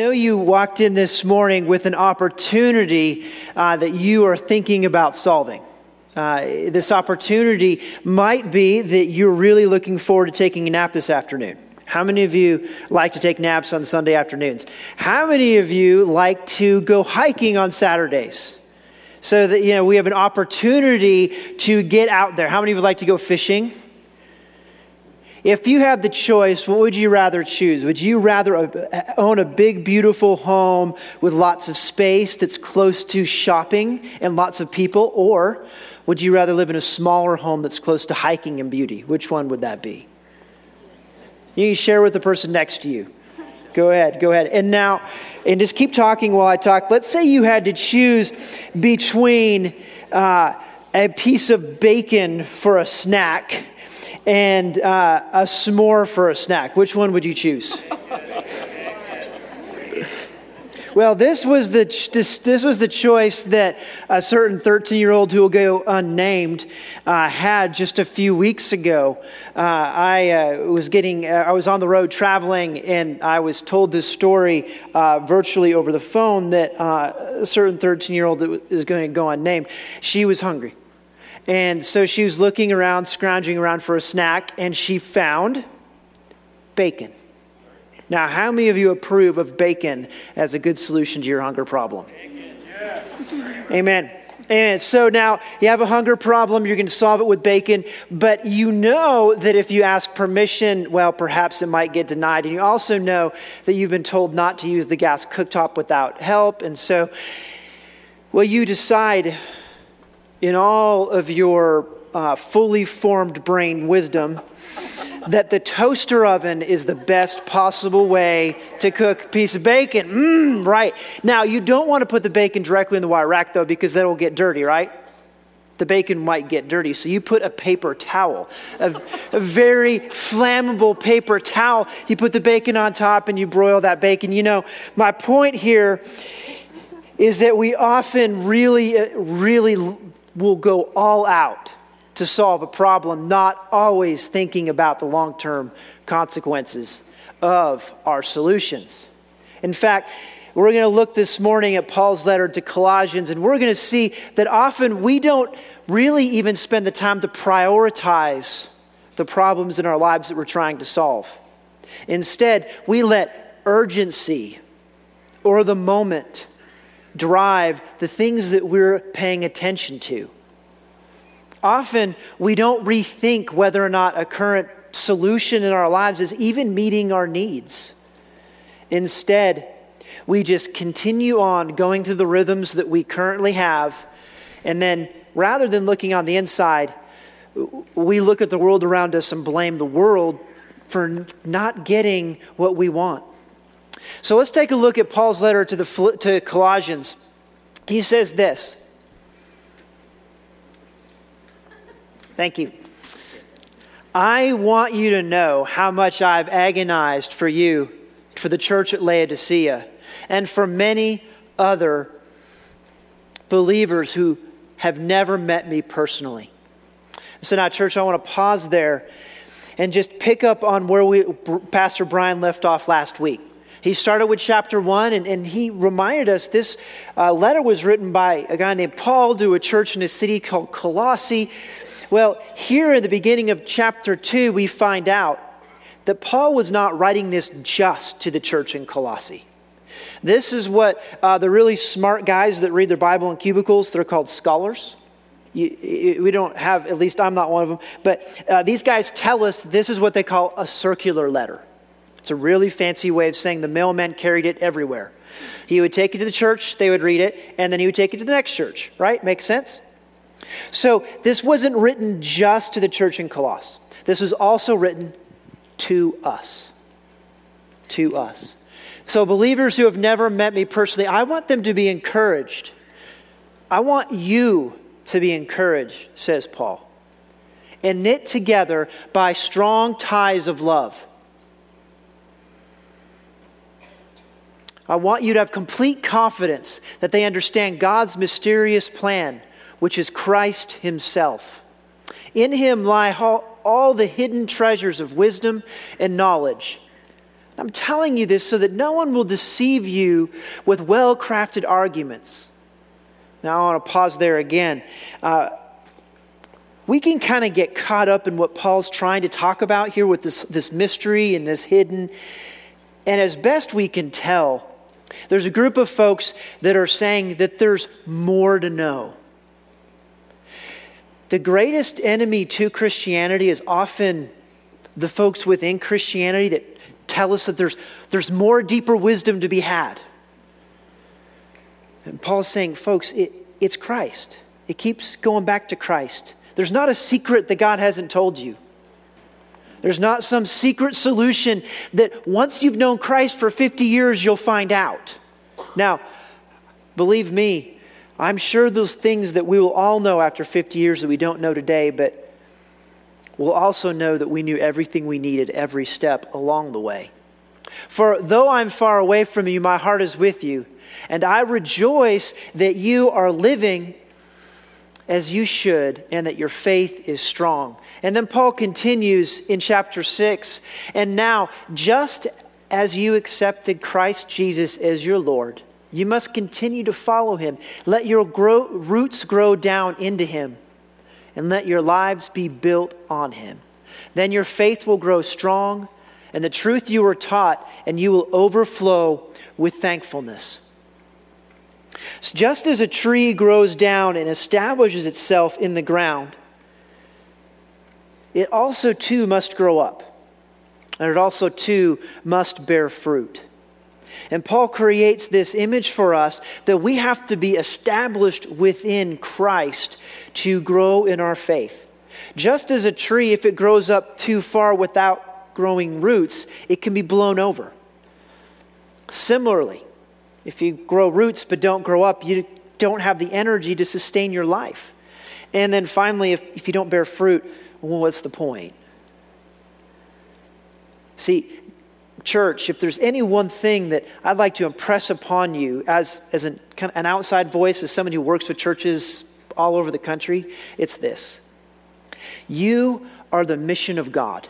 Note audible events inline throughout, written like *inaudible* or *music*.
Know you walked in this morning with an opportunity uh, that you are thinking about solving. Uh, this opportunity might be that you're really looking forward to taking a nap this afternoon. How many of you like to take naps on Sunday afternoons? How many of you like to go hiking on Saturdays? So that, you know, we have an opportunity to get out there. How many of you like to go fishing? If you had the choice, what would you rather choose? Would you rather own a big, beautiful home with lots of space that's close to shopping and lots of people? Or would you rather live in a smaller home that's close to hiking and beauty? Which one would that be? You share with the person next to you. Go ahead, go ahead. And now, and just keep talking while I talk. Let's say you had to choose between uh, a piece of bacon for a snack and uh, a s'more for a snack. Which one would you choose? Well, this was the this, this, was the choice that a certain 13 year old who will go unnamed uh, had just a few weeks ago. Uh, I uh, was getting uh, I was on the road traveling, and I was told this story uh, virtually over the phone that uh, a certain 13 year old that is going to go unnamed. She was hungry. And so she was looking around, scrounging around for a snack, and she found bacon. Now, how many of you approve of bacon as a good solution to your hunger problem? Amen. And so now you have a hunger problem, you're going to solve it with bacon, but you know that if you ask permission, well, perhaps it might get denied. And you also know that you've been told not to use the gas cooktop without help. And so, well, you decide in all of your uh, fully formed brain wisdom that the toaster oven is the best possible way to cook a piece of bacon. Mmm, right. Now, you don't want to put the bacon directly in the wire rack, though, because that'll get dirty, right? The bacon might get dirty. So you put a paper towel, a, a very flammable paper towel. You put the bacon on top and you broil that bacon. You know, my point here is that we often really, uh, really will go all out to solve a problem, not always thinking about the long term consequences of our solutions. In fact, we're going to look this morning at Paul's letter to Colossians, and we're going to see that often we don't really even spend the time to prioritize the problems in our lives that we're trying to solve. Instead, we let urgency or the moment drive the things that we're paying attention to. Often we don't rethink whether or not a current solution in our lives is even meeting our needs. Instead, we just continue on going through the rhythms that we currently have, and then rather than looking on the inside, we look at the world around us and blame the world for not getting what we want. So let's take a look at Paul's letter to, the, to Colossians. He says this Thank you. I want you to know how much I've agonized for you, for the church at Laodicea, and for many other believers who have never met me personally. So, now, church, I want to pause there and just pick up on where we, Pastor Brian left off last week. He started with chapter one, and, and he reminded us this uh, letter was written by a guy named Paul to a church in a city called Colossae. Well, here in the beginning of chapter two, we find out that Paul was not writing this just to the church in Colossae. This is what uh, the really smart guys that read their Bible in cubicles, they're called scholars. You, we don't have, at least I'm not one of them, but uh, these guys tell us this is what they call a circular letter. It's a really fancy way of saying the mailman carried it everywhere. He would take it to the church, they would read it, and then he would take it to the next church, right? Makes sense? So this wasn't written just to the church in Colossus. This was also written to us. To us. So, believers who have never met me personally, I want them to be encouraged. I want you to be encouraged, says Paul, and knit together by strong ties of love. I want you to have complete confidence that they understand God's mysterious plan, which is Christ Himself. In Him lie all the hidden treasures of wisdom and knowledge. I'm telling you this so that no one will deceive you with well crafted arguments. Now, I want to pause there again. Uh, we can kind of get caught up in what Paul's trying to talk about here with this, this mystery and this hidden. And as best we can tell, there's a group of folks that are saying that there's more to know. The greatest enemy to Christianity is often the folks within Christianity that tell us that there's, there's more deeper wisdom to be had. And Paul's saying, folks, it, it's Christ. It keeps going back to Christ. There's not a secret that God hasn't told you. There's not some secret solution that once you've known Christ for 50 years, you'll find out. Now, believe me, I'm sure those things that we will all know after 50 years that we don't know today, but we'll also know that we knew everything we needed every step along the way. For though I'm far away from you, my heart is with you, and I rejoice that you are living as you should, and that your faith is strong. And then Paul continues in chapter 6 and now, just as you accepted Christ Jesus as your Lord, you must continue to follow him. Let your grow, roots grow down into him, and let your lives be built on him. Then your faith will grow strong, and the truth you were taught, and you will overflow with thankfulness. Just as a tree grows down and establishes itself in the ground, it also too must grow up. And it also too must bear fruit. And Paul creates this image for us that we have to be established within Christ to grow in our faith. Just as a tree, if it grows up too far without growing roots, it can be blown over. Similarly, if you grow roots but don't grow up, you don't have the energy to sustain your life. And then finally, if, if you don't bear fruit, well, what's the point? See, church, if there's any one thing that I'd like to impress upon you as, as an, kind of an outside voice, as someone who works with churches all over the country, it's this. You are the mission of God.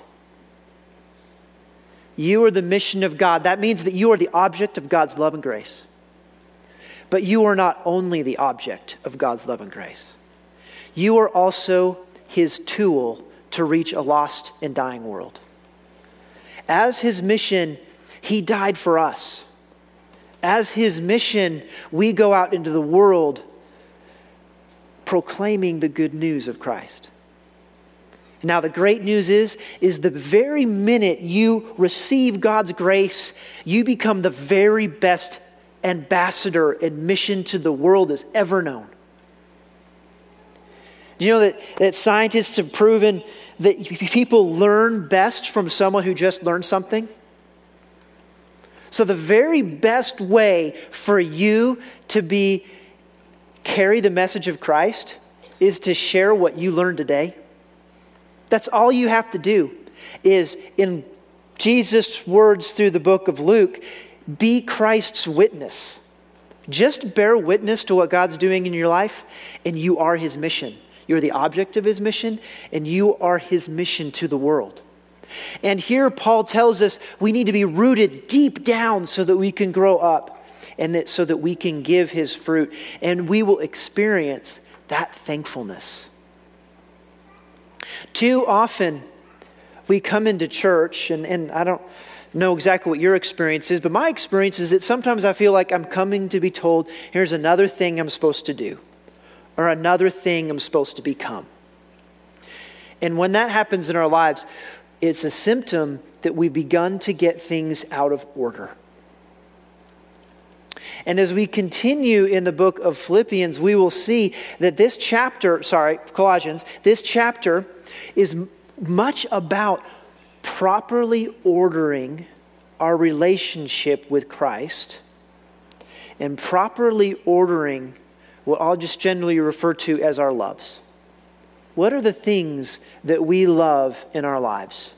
You are the mission of God. That means that you are the object of God's love and grace. But you are not only the object of God's love and grace, you are also His tool to reach a lost and dying world. As His mission, He died for us. As His mission, we go out into the world proclaiming the good news of Christ. Now, the great news is, is the very minute you receive God's grace, you become the very best ambassador and mission to the world has ever known. Do you know that, that scientists have proven that people learn best from someone who just learned something? So, the very best way for you to be carry the message of Christ is to share what you learned today. That's all you have to do is in Jesus' words through the book of Luke, be Christ's witness. Just bear witness to what God's doing in your life, and you are his mission. You're the object of his mission, and you are his mission to the world. And here Paul tells us we need to be rooted deep down so that we can grow up and that so that we can give his fruit and we will experience that thankfulness. Too often, we come into church, and, and I don't know exactly what your experience is, but my experience is that sometimes I feel like I'm coming to be told, here's another thing I'm supposed to do, or another thing I'm supposed to become. And when that happens in our lives, it's a symptom that we've begun to get things out of order. And as we continue in the book of Philippians, we will see that this chapter, sorry, Colossians, this chapter is much about properly ordering our relationship with Christ and properly ordering what I'll just generally refer to as our loves. What are the things that we love in our lives?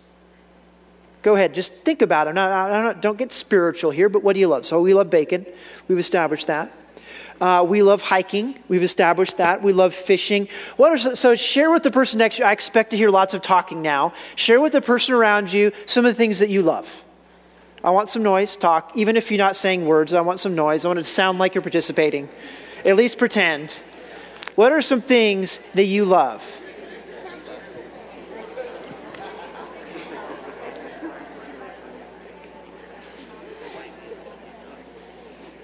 Go ahead, just think about it. Not, don't get spiritual here, but what do you love? So we love bacon. We've established that. Uh, we love hiking. We've established that. We love fishing. What are, so share with the person next to you. I expect to hear lots of talking now. Share with the person around you some of the things that you love. I want some noise, talk. Even if you're not saying words, I want some noise. I want it to sound like you're participating. At least pretend. What are some things that you love?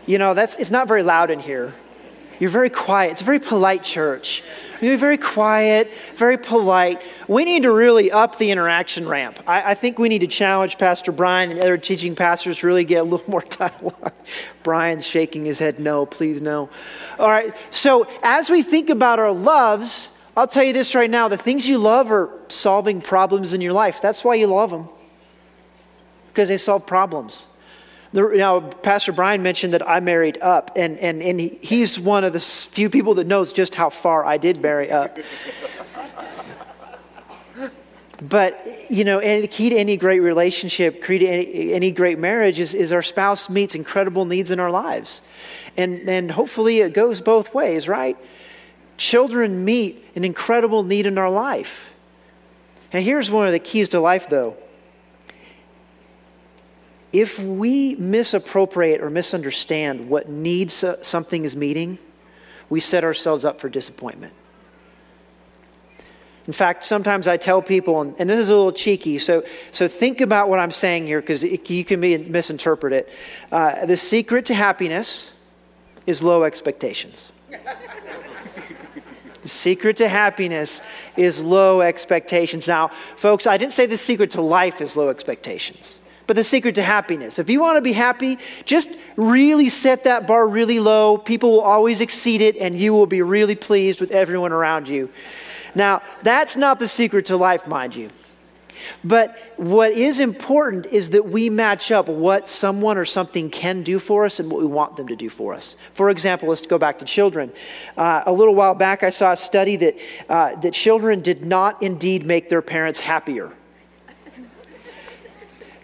You know, that's it's not very loud in here. You're very quiet. It's a very polite church. You're very quiet, very polite. We need to really up the interaction ramp. I, I, think we need to challenge Pastor Brian and other teaching pastors to really get a little more *laughs* dialogue. Brian's shaking his head, no, please, no. All right, so as we think about our loves, I'll tell you this right now the things you love are solving problems in your life. That's why you love them, because they solve problems. Now, Pastor Brian mentioned that I married up, and, and, and he, he's one of the few people that knows just how far I did marry up. *laughs* but, you know, and the key to any great relationship, key to any, any great marriage is, is our spouse meets incredible needs in our lives. And, and hopefully it goes both ways, right? Children meet an incredible need in our life. And here's one of the keys to life, though if we misappropriate or misunderstand what needs something is meeting, we set ourselves up for disappointment. In fact, sometimes I tell people, and, and this is a little cheeky, so, so think about what I'm saying here because you can be, misinterpret it. Uh, the secret to happiness is low expectations. *laughs* the secret to happiness is low expectations. Now, folks, I didn't say the secret to life is low expectations but the secret to happiness. If you want to be happy, just really set that bar really low. People will always exceed it, and you will be really pleased with everyone around you. Now, that's not the secret to life, mind you. But what is important is that we match up what someone or something can do for us and what we want them to do for us. For example, let's go back to children. Uh, a little while back, I saw a study that, uh, that children did not indeed make their parents happier.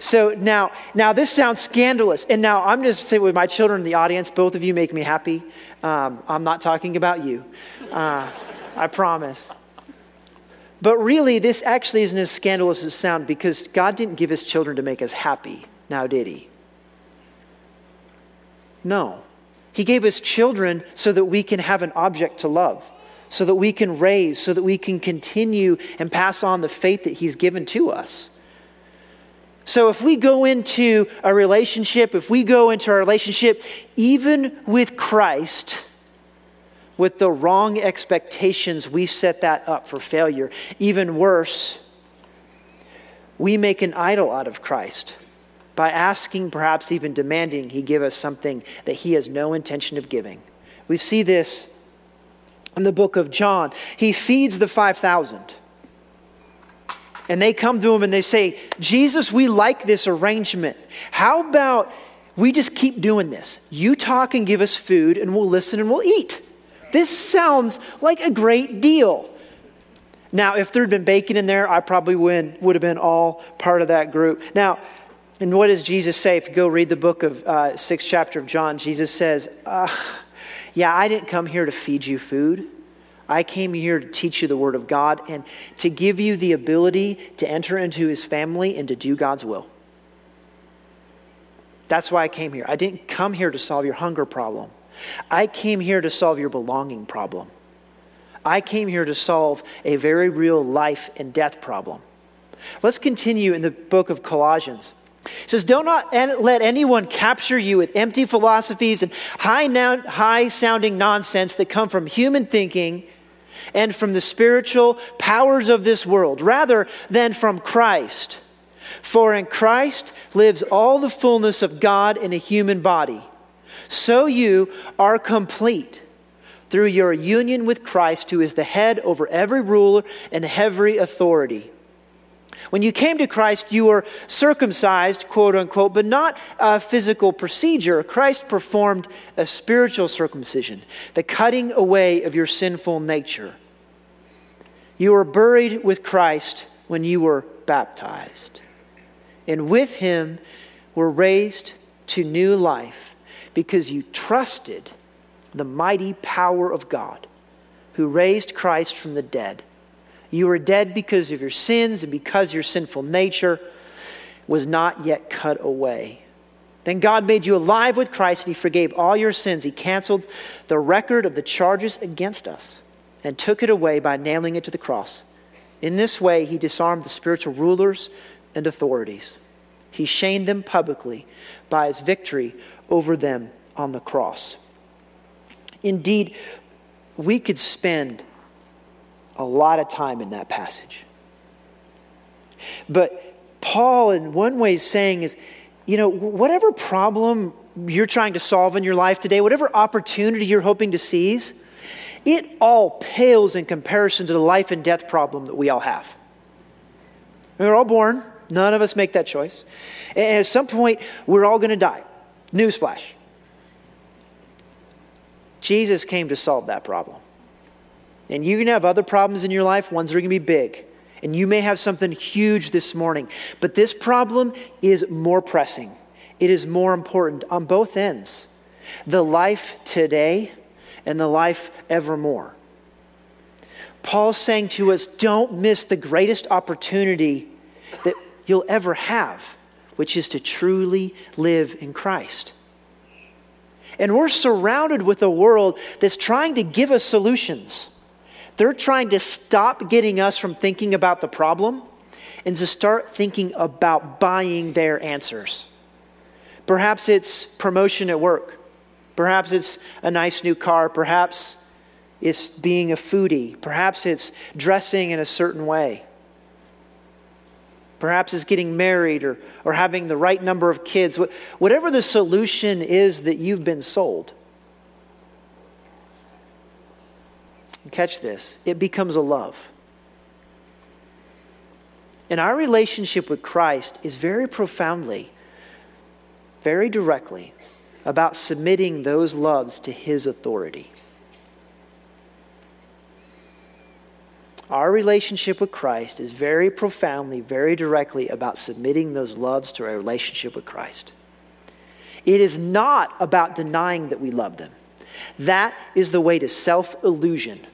So now, now this sounds scandalous. And now I'm just saying with my children in the audience, both of you make me happy. Um, I'm not talking about you. Uh, I promise. But really, this actually isn't as scandalous as it sounds because God didn't give his children to make us happy. Now, did he? No. He gave us children so that we can have an object to love, so that we can raise, so that we can continue and pass on the faith that he's given to us. So if we go into a relationship, if we go into a relationship even with Christ, with the wrong expectations, we set that up for failure. Even worse, we make an idol out of Christ by asking, perhaps even demanding, he give us something that he has no intention of giving. We see this in the book of John. He feeds the 5,000 and they come to him and they say, Jesus, we like this arrangement. How about we just keep doing this? You talk and give us food, and we'll listen and we'll eat. This sounds like a great deal. Now, if there had been bacon in there, I probably would, would have been all part of that group. Now, and what does Jesus say? If you go read the book of uh, sixth chapter of John, Jesus says, uh, "Yeah, I didn't come here to feed you food. I came here to teach you the Word of God and to give you the ability to enter into His family and to do God's will. That's why I came here. I didn't come here to solve your hunger problem, I came here to solve your belonging problem. I came here to solve a very real life and death problem. Let's continue in the book of Colossians. It says, Do not let anyone capture you with empty philosophies and high, high sounding nonsense that come from human thinking and from the spiritual powers of this world, rather than from Christ. For in Christ lives all the fullness of God in a human body. So you are complete through your union with Christ, who is the head over every ruler and every authority. When you came to Christ, you were circumcised, quote unquote, but not a physical procedure. Christ performed a spiritual circumcision, the cutting away of your sinful nature. You were buried with Christ when you were baptized, and with him were raised to new life because you trusted the mighty power of God who raised Christ from the dead. You were dead because of your sins and because your sinful nature was not yet cut away. Then God made you alive with Christ and He forgave all your sins. He canceled the record of the charges against us and took it away by nailing it to the cross. In this way, He disarmed the spiritual rulers and authorities. He shamed them publicly by His victory over them on the cross. Indeed, we could spend a lot of time in that passage. But Paul, in one way, is saying is, you know, whatever problem you're trying to solve in your life today, whatever opportunity you're hoping to seize, it all pales in comparison to the life and death problem that we all have. We're all born, none of us make that choice. And at some point, we're all going to die. Newsflash. Jesus came to solve that problem. And you're going to have other problems in your life, ones that are going to be big. And you may have something huge this morning. But this problem is more pressing, it is more important on both ends the life today and the life evermore. Paul's saying to us don't miss the greatest opportunity that you'll ever have, which is to truly live in Christ. And we're surrounded with a world that's trying to give us solutions. They're trying to stop getting us from thinking about the problem and to start thinking about buying their answers. Perhaps it's promotion at work. Perhaps it's a nice new car. Perhaps it's being a foodie. Perhaps it's dressing in a certain way. Perhaps it's getting married or, or having the right number of kids. Whatever the solution is that you've been sold. Catch this it becomes a love. And our relationship with Christ is very profoundly, very directly about submitting those loves to His authority. Our relationship with Christ is very profoundly, very directly about submitting those loves to our relationship with Christ. It is not about denying that we love them. That is the way to self illusion.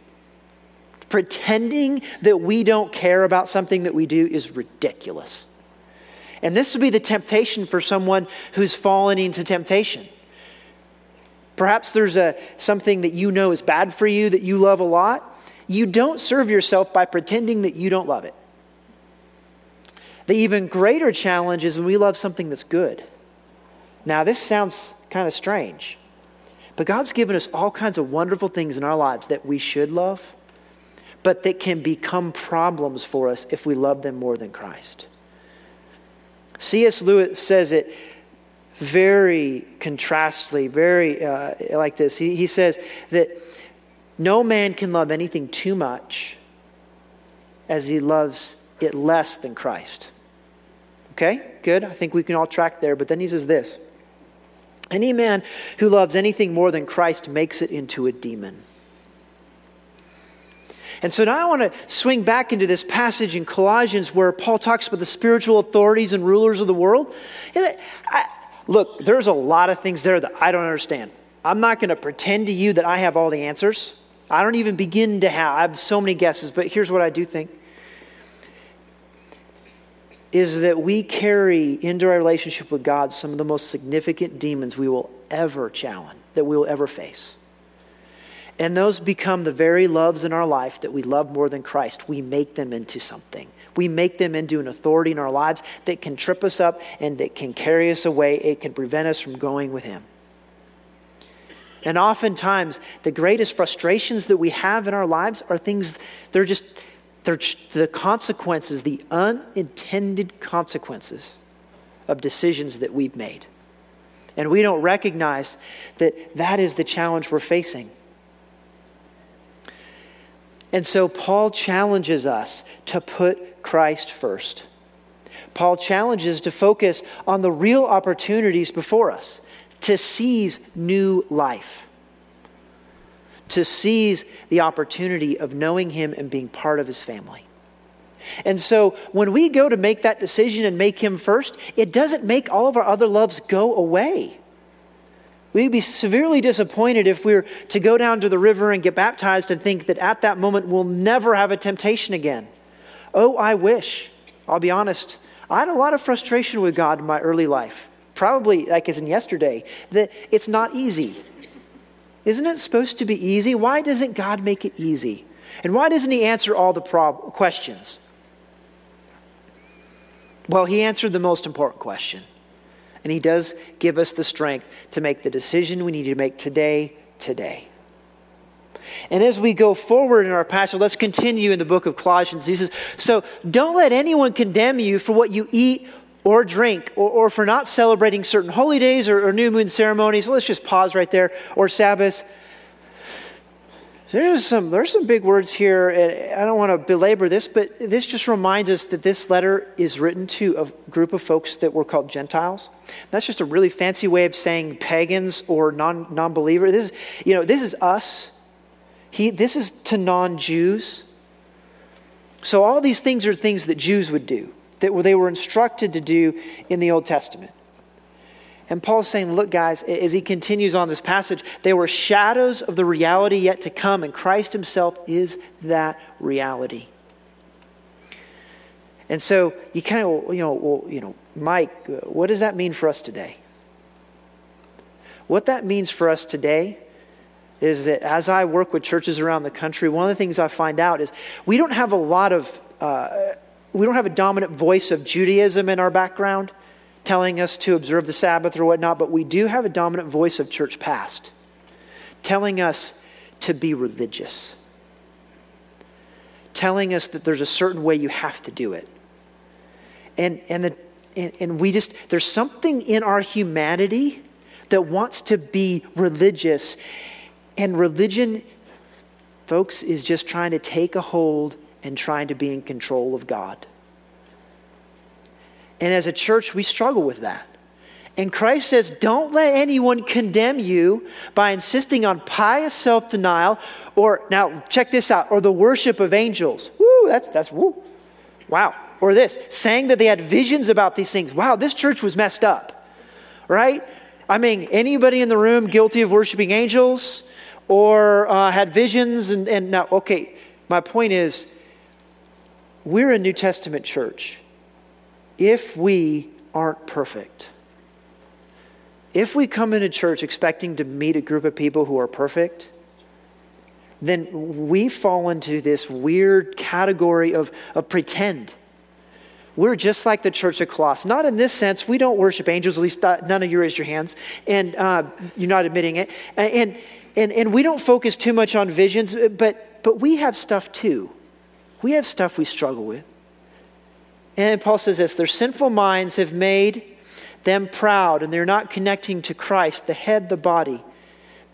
Pretending that we don't care about something that we do is ridiculous. And this would be the temptation for someone who's fallen into temptation. Perhaps there's a, something that you know is bad for you that you love a lot. You don't serve yourself by pretending that you don't love it. The even greater challenge is when we love something that's good. Now, this sounds kind of strange, but God's given us all kinds of wonderful things in our lives that we should love but that can become problems for us if we love them more than Christ. C.S. Lewis says it very contrastly, very uh, like this. He, he says that no man can love anything too much as he loves it less than Christ. Okay, good. I think we can all track there. But then he says this Any man who loves anything more than Christ makes it into a demon. And so now I want to swing back into this passage in Colossians where Paul talks about the spiritual authorities and rulers of the world. I, look, there's a lot of things there that I don't understand. I'm not going to pretend to you that I have all the answers. I don't even begin to have. I have so many guesses, but here's what I do think is that we carry into our relationship with God some of the most significant demons we will ever challenge, that we will ever face. And those become the very loves in our life that we love more than Christ. We make them into something. We make them into an authority in our lives that can trip us up and that can carry us away. It can prevent us from going with Him. And oftentimes, the greatest frustrations that we have in our lives are things, they're just, they're the consequences, the unintended consequences of decisions that we've made. And we don't recognize that that is the challenge we're facing. And so Paul challenges us to put Christ first. Paul challenges to focus on the real opportunities before us, to seize new life, to seize the opportunity of knowing Him and being part of His family. And so when we go to make that decision and make Him first, it doesn't make all of our other loves go away. We'd be severely disappointed if we were to go down to the river and get baptized and think that at that moment we'll never have a temptation again. Oh, I wish. I'll be honest. I had a lot of frustration with God in my early life. probably like as in yesterday, that it's not easy. Isn't it supposed to be easy? Why doesn't God make it easy? And why doesn't He answer all the prob- questions? Well, He answered the most important question. And He does give us the strength to make the decision we need to make today, today. And as we go forward in our passage, let's continue in the book of Colossians. He says, So don't let anyone condemn you for what you eat or drink, or, or for not celebrating certain holy days or, or new moon ceremonies. Let's just pause right there, or Sabbath. There's some, there's some big words here, and I don't want to belabor this, but this just reminds us that this letter is written to a group of folks that were called Gentiles. That's just a really fancy way of saying pagans or non believer. This is, you know, this is us. He, this is to non Jews. So all these things are things that Jews would do that they were instructed to do in the Old Testament. And Paul's saying, look, guys, as he continues on this passage, they were shadows of the reality yet to come, and Christ himself is that reality. And so you kind of, you know, well, you know, Mike, what does that mean for us today? What that means for us today is that as I work with churches around the country, one of the things I find out is we don't have a lot of uh, we don't have a dominant voice of Judaism in our background telling us to observe the Sabbath or whatnot, but we do have a dominant voice of church past telling us to be religious, telling us that there's a certain way you have to do it. And, and, the, and, and we just, there's something in our humanity that wants to be religious. And religion, folks, is just trying to take a hold and trying to be in control of God. And as a church, we struggle with that. And Christ says, don't let anyone condemn you by insisting on pious self denial or, now check this out, or the worship of angels. Woo, that's, that's, woo. Wow. Or this, saying that they had visions about these things. Wow, this church was messed up, right? I mean, anybody in the room guilty of worshiping angels or uh, had visions? And, and now, okay, my point is, we're a New Testament church. If we aren't perfect, if we come into church expecting to meet a group of people who are perfect, then we fall into this weird category of, of pretend. We're just like the church of Colossus. Not in this sense, we don't worship angels, at least uh, none of you raised your hands, and uh, you're not admitting it. And, and, and we don't focus too much on visions, but, but we have stuff too we have stuff we struggle with. And Paul says this their sinful minds have made them proud, and they're not connecting to Christ, the head, the body.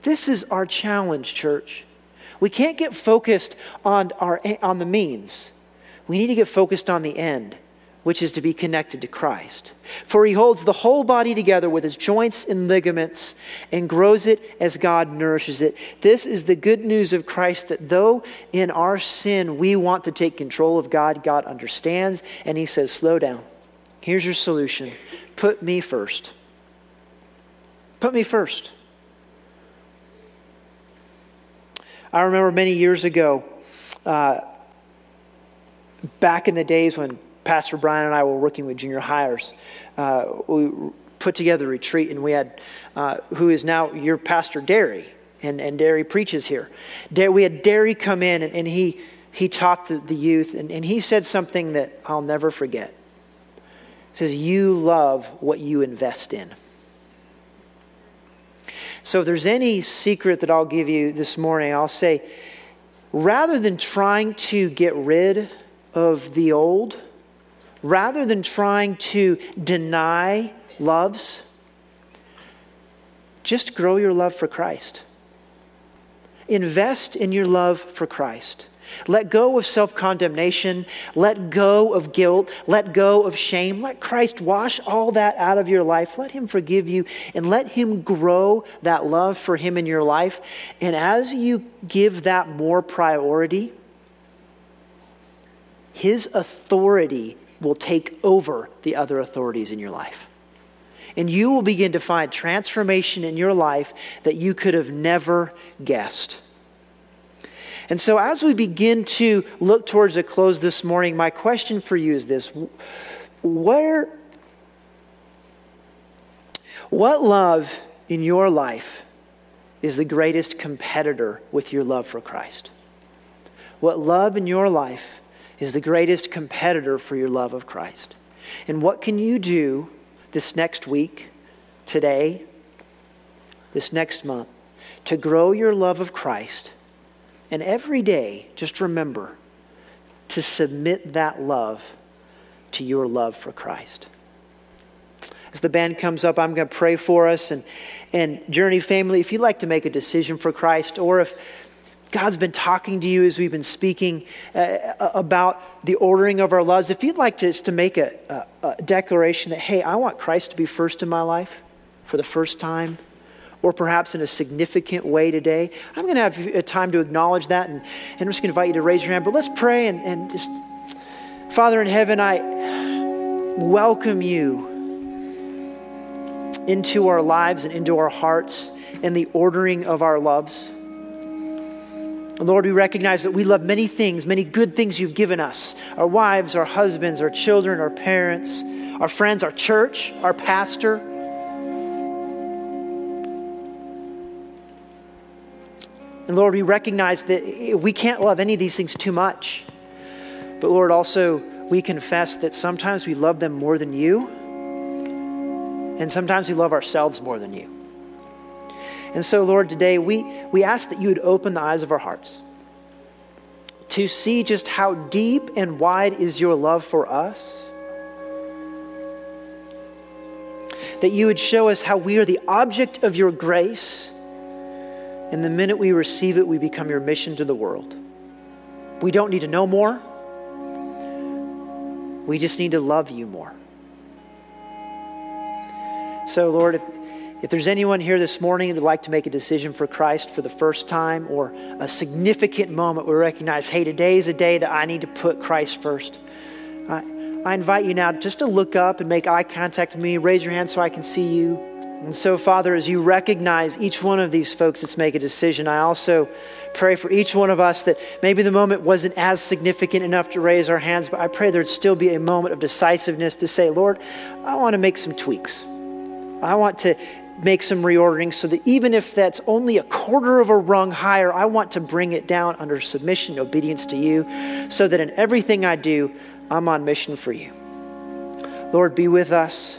This is our challenge, church. We can't get focused on, our, on the means. We need to get focused on the end which is to be connected to Christ. For he holds the whole body together with his joints and ligaments and grows it as God nourishes it. This is the good news of Christ that though in our sin we want to take control of God, God understands and he says, Slow down. Here's your solution put me first. Put me first. I remember many years ago, uh, back in the days when Pastor Brian and I were working with junior hires. Uh, we put together a retreat, and we had uh, who is now your pastor, Derry, and, and Derry preaches here. we had Derry come in, and, and he, he taught the, the youth, and, and he said something that I'll never forget. He says, You love what you invest in. So, if there's any secret that I'll give you this morning, I'll say rather than trying to get rid of the old, rather than trying to deny loves, just grow your love for Christ. Invest in your love for Christ. Let go of self condemnation. Let go of guilt. Let go of shame. Let Christ wash all that out of your life. Let Him forgive you and let Him grow that love for Him in your life. And as you give that more priority, His authority will take over the other authorities in your life. And you will begin to find transformation in your life that you could have never guessed. And so, as we begin to look towards a close this morning, my question for you is this Where, What love in your life is the greatest competitor with your love for Christ? What love in your life is the greatest competitor for your love of Christ? And what can you do this next week, today, this next month, to grow your love of Christ? And every day, just remember to submit that love to your love for Christ. As the band comes up, I'm going to pray for us. And, and Journey family, if you'd like to make a decision for Christ, or if God's been talking to you as we've been speaking uh, about the ordering of our loves, if you'd like to, to make a, a, a declaration that, hey, I want Christ to be first in my life for the first time, or perhaps in a significant way today, I'm going to have a time to acknowledge that. And, and I'm just going to invite you to raise your hand. But let's pray and, and just, Father in heaven, I welcome you into our lives and into our hearts and the ordering of our loves. Lord, we recognize that we love many things, many good things you've given us our wives, our husbands, our children, our parents, our friends, our church, our pastor. And Lord, we recognize that we can't love any of these things too much. But Lord, also, we confess that sometimes we love them more than you and sometimes we love ourselves more than you. And so, Lord, today we, we ask that you would open the eyes of our hearts to see just how deep and wide is your love for us. That you would show us how we are the object of your grace. And the minute we receive it, we become your mission to the world. We don't need to know more, we just need to love you more. So, Lord, if, there's anyone here this morning who'd like to make a decision for Christ for the first time or a significant moment where we recognize, hey, today is a day that I need to put Christ first, I, I invite you now just to look up and make eye contact with me. Raise your hand so I can see you. And so, Father, as you recognize each one of these folks that's make a decision, I also pray for each one of us that maybe the moment wasn't as significant enough to raise our hands, but I pray there'd still be a moment of decisiveness to say, Lord, I want to make some tweaks. I want to make some reordering so that even if that's only a quarter of a rung higher, I want to bring it down under submission obedience to you so that in everything I do, I'm on mission for you. Lord, be with us.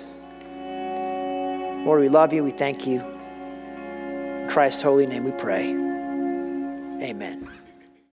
Lord, we love you. We thank you. In Christ's holy name we pray. Amen.